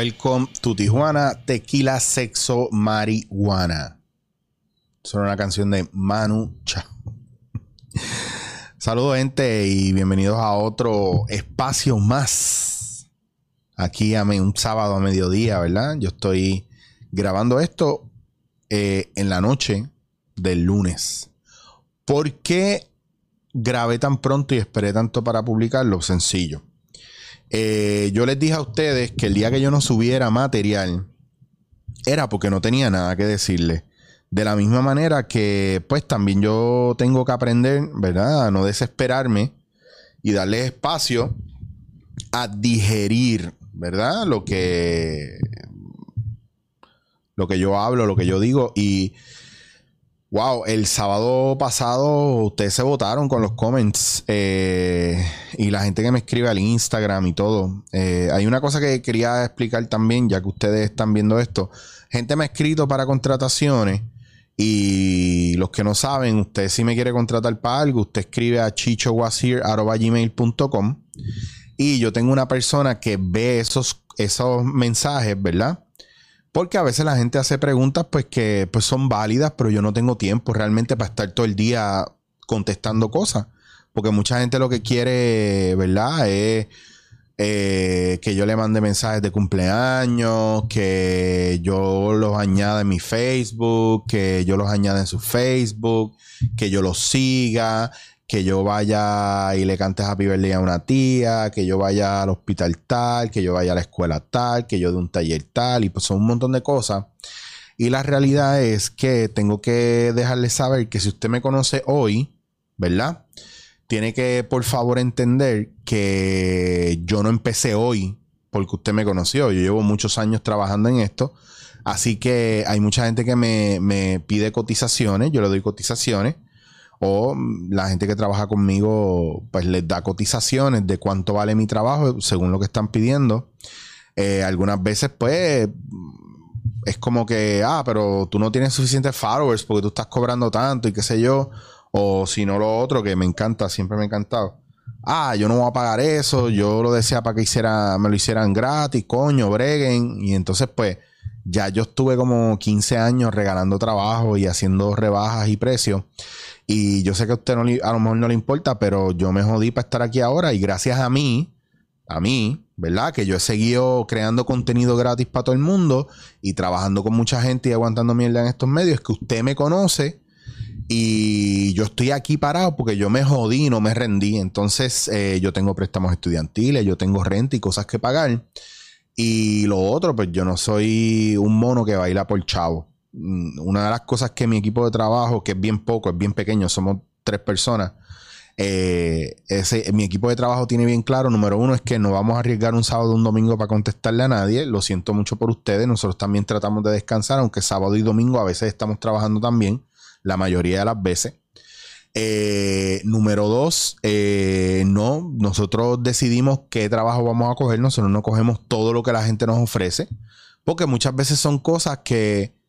Welcome to Tijuana, Tequila, Sexo, Marihuana. Es una canción de Manu Chao. Saludos gente y bienvenidos a otro espacio más. Aquí a un sábado a mediodía, ¿verdad? Yo estoy grabando esto eh, en la noche del lunes. ¿Por qué grabé tan pronto y esperé tanto para publicarlo? Sencillo. Eh, yo les dije a ustedes que el día que yo no subiera material era porque no tenía nada que decirles. De la misma manera que pues también yo tengo que aprender, ¿verdad? A no desesperarme y darle espacio a digerir, ¿verdad? Lo que lo que yo hablo, lo que yo digo y Wow, el sábado pasado ustedes se votaron con los comments eh, y la gente que me escribe al Instagram y todo. Eh, hay una cosa que quería explicar también, ya que ustedes están viendo esto. Gente me ha escrito para contrataciones y los que no saben, usted si me quiere contratar para algo, usted escribe a chichowasir.com y yo tengo una persona que ve esos, esos mensajes, ¿verdad? Porque a veces la gente hace preguntas pues que pues son válidas, pero yo no tengo tiempo realmente para estar todo el día contestando cosas. Porque mucha gente lo que quiere, ¿verdad? Es eh, que yo le mande mensajes de cumpleaños, que yo los añada en mi Facebook, que yo los añada en su Facebook, que yo los siga, que yo vaya y le cante Happy Birthday a una tía, que yo vaya al hospital tal, que yo vaya a la escuela tal, que yo de un taller tal, y pues son un montón de cosas. Y la realidad es que tengo que dejarle saber que si usted me conoce hoy, ¿verdad? Tiene que, por favor, entender que yo no empecé hoy porque usted me conoció. Yo llevo muchos años trabajando en esto. Así que hay mucha gente que me, me pide cotizaciones. Yo le doy cotizaciones o la gente que trabaja conmigo pues les da cotizaciones de cuánto vale mi trabajo según lo que están pidiendo. Eh, algunas veces pues es como que, ah, pero tú no tienes suficientes followers porque tú estás cobrando tanto y qué sé yo. O si no lo otro, que me encanta, siempre me ha encantado. Ah, yo no voy a pagar eso, yo lo decía para que hiciera, me lo hicieran gratis, coño, breguen. Y entonces pues ya yo estuve como 15 años regalando trabajo y haciendo rebajas y precios. Y yo sé que a usted no a lo mejor no le importa, pero yo me jodí para estar aquí ahora y gracias a mí, a mí, ¿verdad? Que yo he seguido creando contenido gratis para todo el mundo y trabajando con mucha gente y aguantando mierda en estos medios, que usted me conoce y yo estoy aquí parado porque yo me jodí y no me rendí. Entonces eh, yo tengo préstamos estudiantiles, yo tengo renta y cosas que pagar. Y lo otro, pues yo no soy un mono que baila por chavo. Mm, una de las cosas que mi equipo de trabajo, que es bien poco, es bien pequeño, somos tres personas, eh, ese, mi equipo de trabajo tiene bien claro, número uno es que no vamos a arriesgar un sábado o un domingo para contestarle a nadie, lo siento mucho por ustedes, nosotros también tratamos de descansar, aunque sábado y domingo a veces estamos trabajando también, la mayoría de las veces. Eh, número dos, eh, no, nosotros decidimos qué trabajo vamos a coger, nosotros no cogemos todo lo que la gente nos ofrece, porque muchas veces son cosas que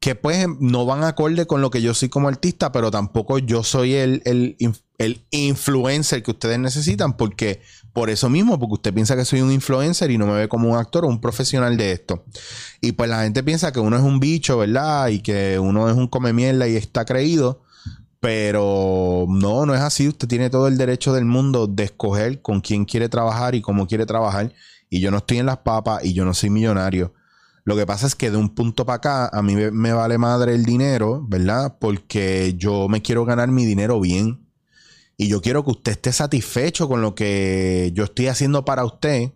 que pues no van acorde con lo que yo soy como artista, pero tampoco yo soy el, el, el, influencer que ustedes necesitan, porque por eso mismo, porque usted piensa que soy un influencer y no me ve como un actor o un profesional de esto. Y pues la gente piensa que uno es un bicho, ¿verdad? Y que uno es un come mierda y está creído. Pero no, no es así. Usted tiene todo el derecho del mundo de escoger con quién quiere trabajar y cómo quiere trabajar. Y yo no estoy en las papas y yo no soy millonario. Lo que pasa es que de un punto para acá a mí me, vale madre el dinero, ¿verdad? Porque yo me quiero ganar mi dinero bien. Y yo quiero que usted esté satisfecho con lo que yo estoy haciendo para usted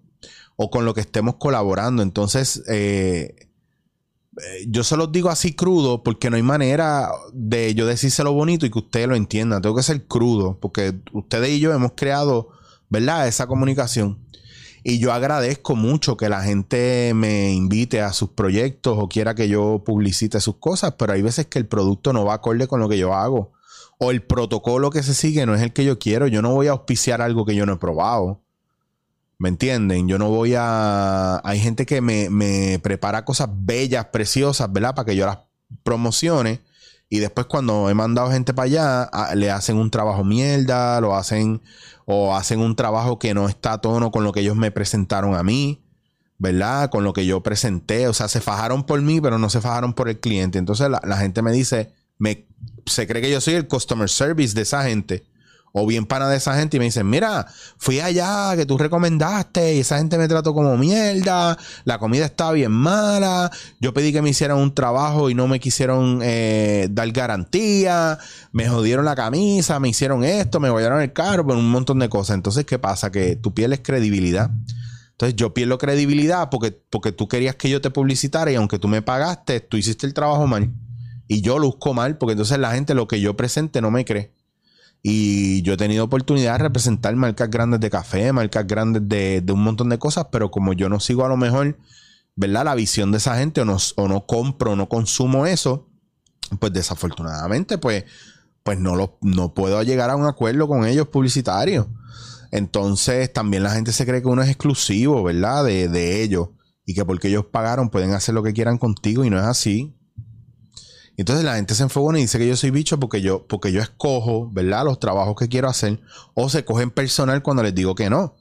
o con lo que estemos colaborando. Entonces, eh, yo se los digo así crudo porque no hay manera de yo decírselo bonito y que usted lo entienda. Tengo que ser crudo porque ustedes y yo hemos creado, ¿verdad? Esa comunicación. Y yo agradezco mucho que la gente me invite a sus proyectos o quiera que yo publicite sus cosas, pero hay veces que el producto no va acorde con lo que yo hago. O el protocolo que se sigue no es el que yo quiero. Yo no voy a auspiciar algo que yo no he probado. ¿Me entienden? Yo no voy a... Hay gente que me, me prepara cosas bellas, preciosas, ¿verdad? Para que yo las promocione. Y después cuando he mandado gente para allá, le hacen un trabajo mierda, lo hacen o hacen un trabajo que no está a tono con lo que ellos me presentaron a mí. ¿verdad? Con lo que yo presenté. O sea, se fajaron por mí, pero no se fajaron por el cliente. Entonces la, gente me dice, me, se cree que yo soy el customer service de esa gente o bien pana de esa gente y me dicen, mira, fui allá que tú recomendaste y esa gente me trató como mierda, la comida estaba bien mala, yo pedí que me hicieran un trabajo y no me quisieron eh, dar garantía, me jodieron la camisa, me hicieron esto, me guayaron el carro, un montón de cosas. Entonces, ¿qué pasa? Que tú pierdes credibilidad. Entonces yo pierdo credibilidad porque, porque tú querías que yo te publicitara y aunque tú me pagaste, tú hiciste el trabajo mal. Y yo luzco mal porque entonces la gente lo que yo presente no me cree. Y yo he tenido oportunidad de representar marcas grandes de café, marcas grandes de, un montón de cosas, pero como yo no sigo a lo mejor, ¿verdad? La visión de esa gente o no, o no compro o no consumo eso, pues desafortunadamente, pues, pues no, lo, no puedo llegar a un acuerdo con ellos publicitarios. Entonces también la gente se cree que uno es exclusivo, ¿verdad? De, de ellos. Y que porque ellos pagaron pueden hacer lo que quieran contigo y no es así. Entonces la gente se enfoca y dice que yo soy bicho porque yo, porque yo escojo, ¿verdad? Los trabajos que quiero hacer. O se cogen personal cuando les digo que no.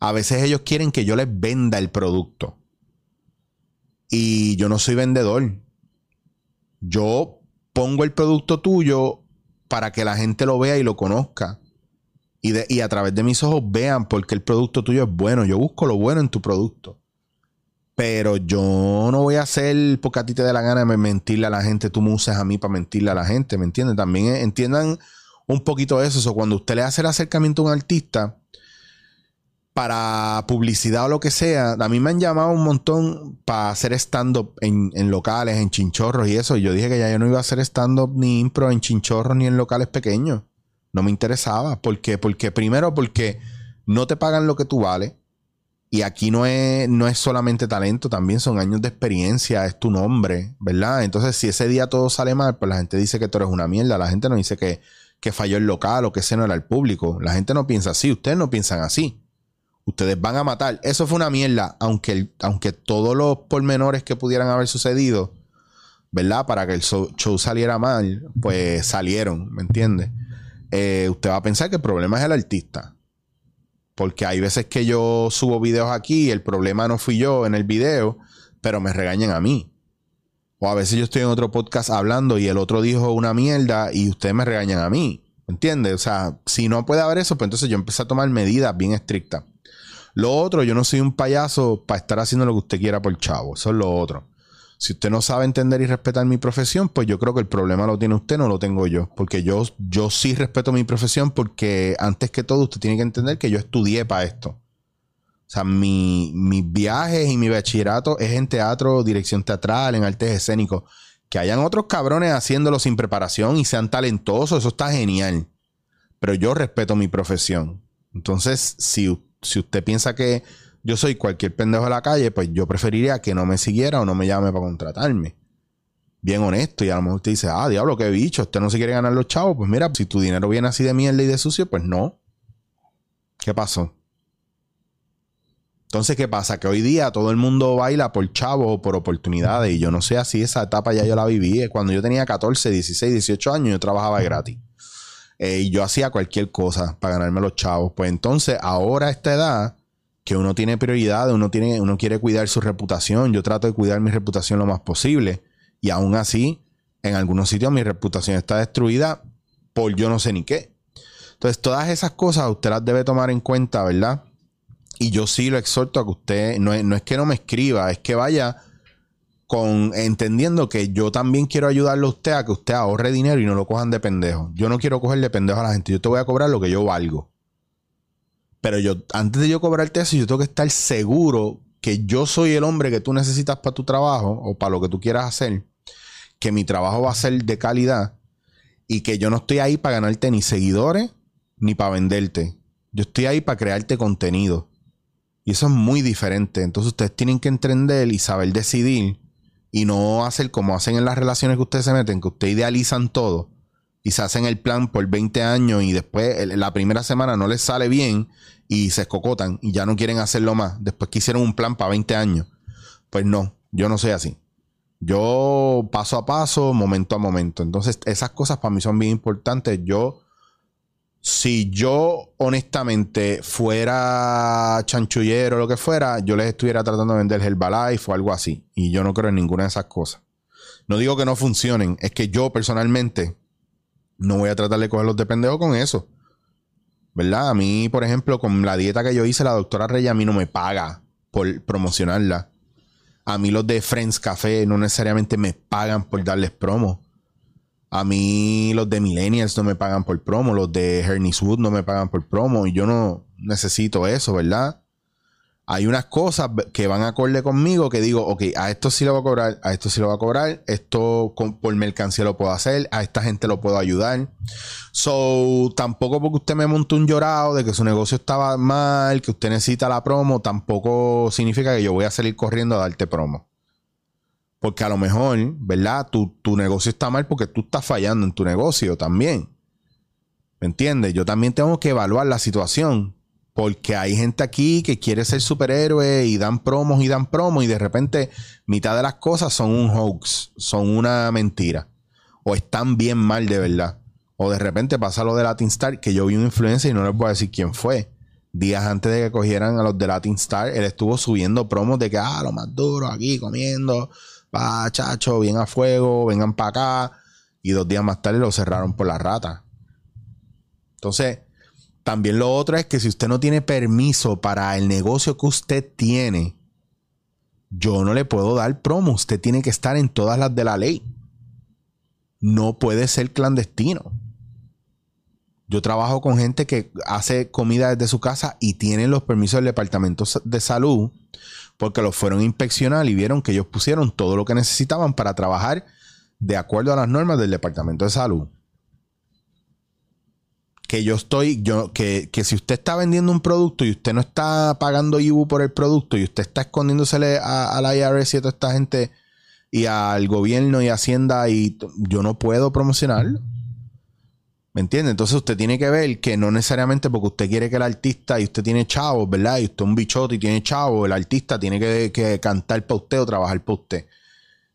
A veces ellos quieren que yo les venda el producto. Y yo no soy vendedor. Yo pongo el producto tuyo para que la gente lo vea y lo conozca. Y, de, y a través de mis ojos vean porque el producto tuyo es bueno. Yo busco lo bueno en tu producto. Pero yo no voy a hacer porque a ti te dé la gana de mentirle a la gente, tú me uses a mí para mentirle a la gente, ¿me entiendes? También entiendan un poquito eso. Cuando usted le hace el acercamiento a un artista para publicidad o lo que sea, a mí me han llamado un montón para hacer stand-up en, en, locales, en chinchorros y eso. Y yo dije que ya yo no iba a hacer stand-up ni impro en chinchorros ni en locales pequeños. No me interesaba. ¿Por qué? Porque primero, porque no te pagan lo que tú vales. Y aquí no es, no es solamente talento, también son años de experiencia, es tu nombre, ¿verdad? Entonces, si ese día todo sale mal, pues la gente dice que tú eres una mierda, la gente no dice que, que falló el local o que ese no era el público. La gente no piensa así, ustedes no piensan así. Ustedes van a matar. Eso fue una mierda, aunque, aunque todos los pormenores que pudieran haber sucedido, ¿verdad? Para que el show saliera mal, pues salieron, ¿me entiendes? Eh, usted va a pensar que el problema es el artista. Porque hay veces que yo subo videos aquí y el problema no fui yo en el video, pero me regañan a mí. O a veces yo estoy en otro podcast hablando y el otro dijo una mierda y ustedes me regañan a mí. ¿Entiendes? O sea, si no puede haber eso, pues entonces yo empecé a tomar medidas bien estrictas. Lo otro, yo no soy un payaso para estar haciendo lo que usted quiera por chavo. Eso es lo otro. Si usted no sabe entender y respetar mi profesión, pues yo creo que el problema lo tiene usted, no lo tengo yo. Porque yo, yo sí respeto mi profesión porque antes que todo usted tiene que entender que yo estudié para esto. O sea, mi, mis viajes y mi bachillerato es en teatro, dirección teatral, en artes escénicos. Que hayan otros cabrones haciéndolo sin preparación y sean talentosos, eso está genial. Pero yo respeto mi profesión. Entonces, si, si usted piensa que yo soy cualquier pendejo de la calle, pues yo preferiría que no me siguiera o no me llame para contratarme. Bien honesto. Y a lo mejor usted dice, ah, diablo, qué bicho, usted no se quiere ganar los chavos. Pues mira, si tu dinero viene así de mierda y de sucio, pues no. ¿Qué pasó? Entonces, ¿qué pasa? Que hoy día todo el mundo baila por chavos o por oportunidades. Y yo no sé así, esa etapa ya yo la viví. Cuando yo tenía 14, 16, 18 años, yo trabajaba gratis. Eh, y yo hacía cualquier cosa para ganarme los chavos. Pues entonces, ahora a esta edad, que uno tiene prioridades, uno, tiene, uno quiere cuidar su reputación. Yo trato de cuidar mi reputación lo más posible. Y aún así, en algunos sitios mi reputación está destruida por yo no sé ni qué. Entonces, todas esas cosas usted las debe tomar en cuenta, ¿verdad? Y yo sí lo exhorto a que usted, no es, no es que no me escriba, es que vaya con entendiendo que yo también quiero ayudarle a usted a que usted ahorre dinero y no lo cojan de pendejo. Yo no quiero coger de pendejo a la gente, yo te voy a cobrar lo que yo valgo. Pero yo, antes de yo cobrarte eso, yo tengo que estar seguro que yo soy el hombre que tú necesitas para tu trabajo o para lo que tú quieras hacer, que mi trabajo va a ser de calidad y que yo no estoy ahí para ganarte ni seguidores ni para venderte. Yo estoy ahí para crearte contenido. Y eso es muy diferente. Entonces ustedes tienen que entender y saber decidir y no hacer como hacen en las relaciones que ustedes se meten, que ustedes idealizan todo y se hacen el plan por 20 años y después la primera semana no les sale bien y se escocotan y ya no quieren hacerlo más. Después que hicieron un plan para 20 años. Pues no, yo no soy así. Yo paso a paso, momento a momento. Entonces, esas cosas para mí son bien importantes. Yo si yo honestamente fuera chanchullero o lo que fuera, yo les estuviera tratando de vender Herbalife o algo así. Y yo no creo en ninguna de esas cosas. No digo que no funcionen, es que yo personalmente no voy a tratar de cogerlos de pendejo con eso. ¿Verdad? A mí, por ejemplo, con la dieta que yo hice, la doctora Rey a mí no me paga por promocionarla. A mí los de Friends Café no necesariamente me pagan por darles promo. A mí los de Millennials no me pagan por promo, los de Hernis Wood no me pagan por promo y yo no necesito eso, ¿verdad? Hay unas cosas que van acorde conmigo que digo, ok, a esto sí lo voy a cobrar, a esto sí lo voy a cobrar, esto por mercancía lo puedo hacer, a esta gente lo puedo ayudar. So, tampoco porque usted me montó un llorado de que su negocio estaba mal, que usted necesita la promo, tampoco significa que yo voy a salir corriendo a darte promo. Porque a lo mejor, ¿verdad? Tu, tu negocio está mal porque tú estás fallando en tu negocio también. ¿Me entiendes? Yo también tengo que evaluar la situación. Porque hay gente aquí que quiere ser superhéroe y dan promos y dan promos y de repente mitad de las cosas son un hoax, son una mentira. O están bien mal de verdad. O de repente pasa lo de Latin Star, que yo vi un influencer y no les voy a decir quién fue. Días antes de que cogieran a los de Latin Star, él estuvo subiendo promos de que, ah, lo más duro aquí comiendo, va, chacho, bien a fuego, vengan para acá. Y dos días más tarde lo cerraron por la rata. Entonces, también lo otro es que si usted no tiene permiso para el negocio que usted tiene, yo no le puedo dar promo. Usted tiene que estar en todas las de la ley. No puede ser clandestino. Yo trabajo con gente que hace comida desde su casa y tienen los permisos del Departamento de Salud porque los fueron a inspeccionar y vieron que ellos pusieron todo lo que necesitaban para trabajar de acuerdo a las normas del Departamento de Salud. Que yo estoy, yo, que, si usted está vendiendo un producto y usted no está pagando IBU por el producto y usted está escondiéndosele a, la IRS y a toda esta gente y al gobierno y Hacienda y yo no puedo promocionarlo. ¿Me entiende? Entonces usted tiene que ver que no necesariamente porque usted quiere que el artista y usted tiene chavos, ¿verdad? Y usted es un bichote y tiene chavos, el artista tiene que, cantar para usted o trabajar para usted.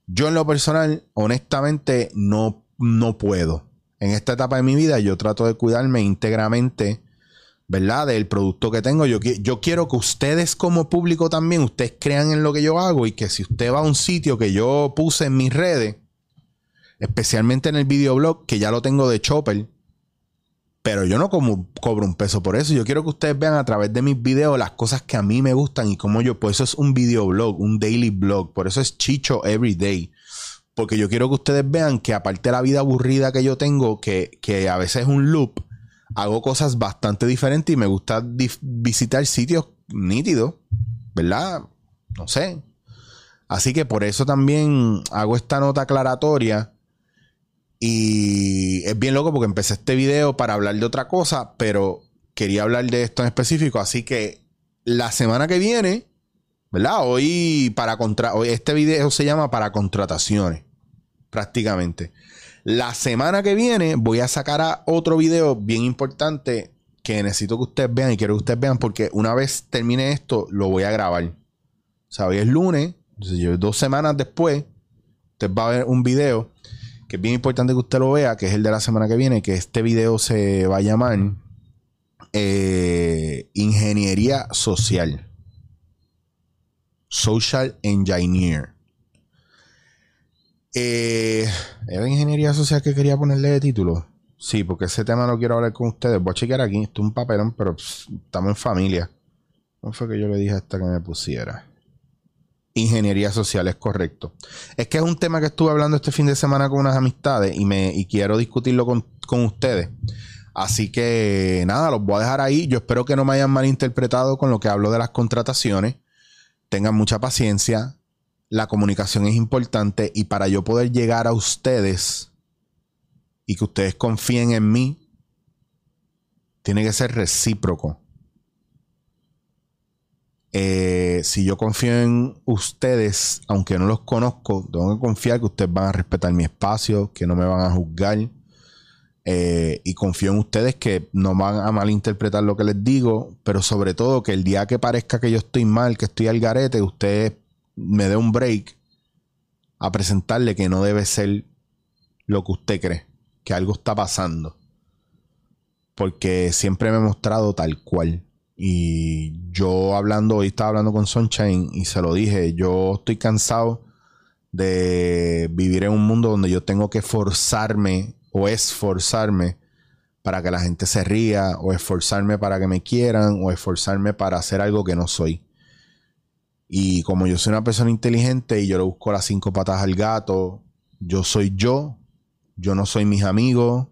Yo en lo personal, honestamente, no, no puedo. En esta etapa de mi vida yo trato de cuidarme íntegramente, ¿verdad? Del producto que tengo. Yo, quiero que ustedes como público también, ustedes crean en lo que yo hago y que si usted va a un sitio que yo puse en mis redes, especialmente en el videoblog, que ya lo tengo de Chopper, pero yo no como, cobro un peso por eso. Yo quiero que ustedes vean a través de mis videos las cosas que a mí me gustan y cómo yo. Por eso es un videoblog, un daily blog. Por eso es Chicho Everyday. Porque yo quiero que ustedes vean que aparte de la vida aburrida que yo tengo, que, a veces es un loop, hago cosas bastante diferentes y me gusta visitar sitios nítidos, ¿verdad? No sé. Así que por eso también hago esta nota aclaratoria y es bien loco porque empecé este video para hablar de otra cosa, pero quería hablar de esto en específico. Así que la semana que viene, ¿verdad? Hoy para contra hoy este video se llama para contrataciones, prácticamente. La semana que viene voy a sacar otro video bien importante que necesito que ustedes vean y quiero que ustedes vean porque una vez termine esto lo voy a grabar. O sea, hoy es lunes, dos semanas después, usted va a ver un video que es bien importante que usted lo vea, que es el de la semana que viene, que este video se va a llamar eh, Ingeniería Social. Social Engineer. Eh, ¿Era ingeniería social que quería ponerle de título? Sí, porque ese tema no quiero hablar con ustedes. Voy a chequear aquí. Esto es un papelón, pero estamos en familia. ¿Cómo fue que yo le dije hasta que me pusiera? Ingeniería social, es correcto. Es que es un tema que estuve hablando este fin de semana con unas amistades y, me, y quiero discutirlo con, ustedes. Así que nada, los voy a dejar ahí. Yo espero que no me hayan malinterpretado con lo que hablo de las contrataciones. Tengan mucha paciencia. La comunicación es importante y para yo poder llegar a ustedes y que ustedes confíen en mí, tiene que ser recíproco. Eh, si yo confío en ustedes, aunque no los conozco, tengo que confiar que ustedes van a respetar mi espacio, que no me van a juzgar. Eh, y confío en ustedes que no van a malinterpretar lo que les digo, pero sobre todo que el día que parezca que yo estoy mal, que estoy al garete, usted me dé un break a presentarle que no debe ser lo que usted cree, que algo está pasando. porque siempre me he mostrado tal cual. Y yo hablando, hoy estaba hablando con Sunshine y se lo dije, yo estoy cansado de vivir en un mundo donde yo tengo que forzarme o esforzarme para que la gente se ría, o esforzarme para que me quieran, o esforzarme para hacer algo que no soy. Y como yo soy una persona inteligente y yo le busco las cinco patas al gato, yo soy yo, yo no soy mis amigos,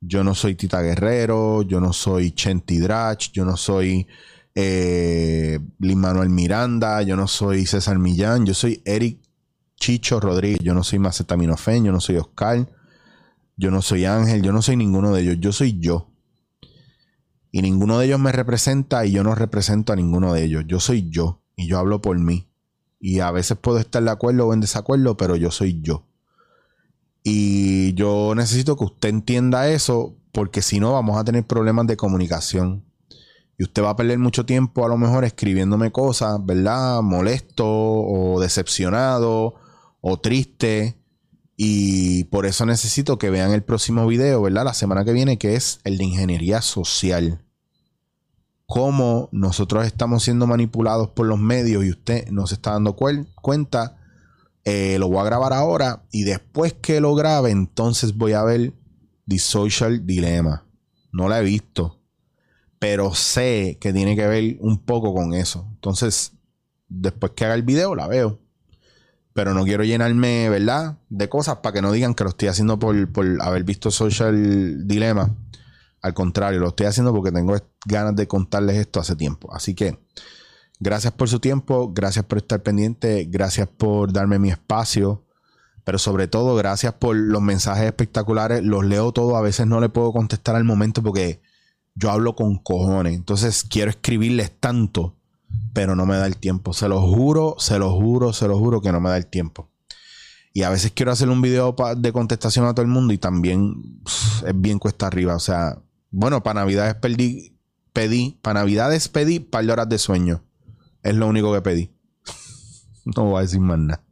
yo no soy Tita Guerrero, yo no soy Chenti Drach, yo no soy eh, Lin Manuel Miranda, yo no soy César Millán, yo soy Eric Chicho Rodríguez, yo no soy Macetaminofén, yo no soy Oscar, yo no soy Ángel, yo no soy ninguno de ellos, yo soy yo. Y ninguno de ellos me representa y yo no represento a ninguno de ellos, yo soy yo y yo hablo por mí. Y a veces puedo estar de acuerdo o en desacuerdo, pero yo soy yo. Y yo necesito que usted entienda eso, porque si no vamos a tener problemas de comunicación. Y usted va a perder mucho tiempo a lo mejor escribiéndome cosas, ¿verdad? Molesto o decepcionado o triste. Y por eso necesito que vean el próximo video, ¿verdad? La semana que viene, que es el de ingeniería social. Cómo nosotros estamos siendo manipulados por los medios y usted no se está dando cuenta eh, lo voy a grabar ahora y después que lo grabe, entonces voy a ver The Social Dilemma. No la he visto, pero sé que tiene que ver un poco con eso. Entonces, después que haga el video, la veo. Pero no quiero llenarme, ¿verdad? De cosas para que no digan que lo estoy haciendo por, por haber visto Social Dilemma. Al contrario, lo estoy haciendo porque tengo ganas de contarles esto hace tiempo. Así que Gracias por su tiempo, gracias por estar pendiente, gracias por darme mi espacio, pero sobre todo gracias por los mensajes espectaculares. Los leo todos, a veces no le puedo contestar al momento porque yo hablo con cojones. Entonces quiero escribirles tanto, pero no me da el tiempo. Se lo juro, se lo juro, se lo juro que no me da el tiempo. Y a veces quiero hacer un video de contestación a todo el mundo y también es bien cuesta arriba. O sea, bueno, para Navidades pedí, pedí, para Navidades pedí un par de horas de sueño. Es lo único que pedí. no voy a decir más nada.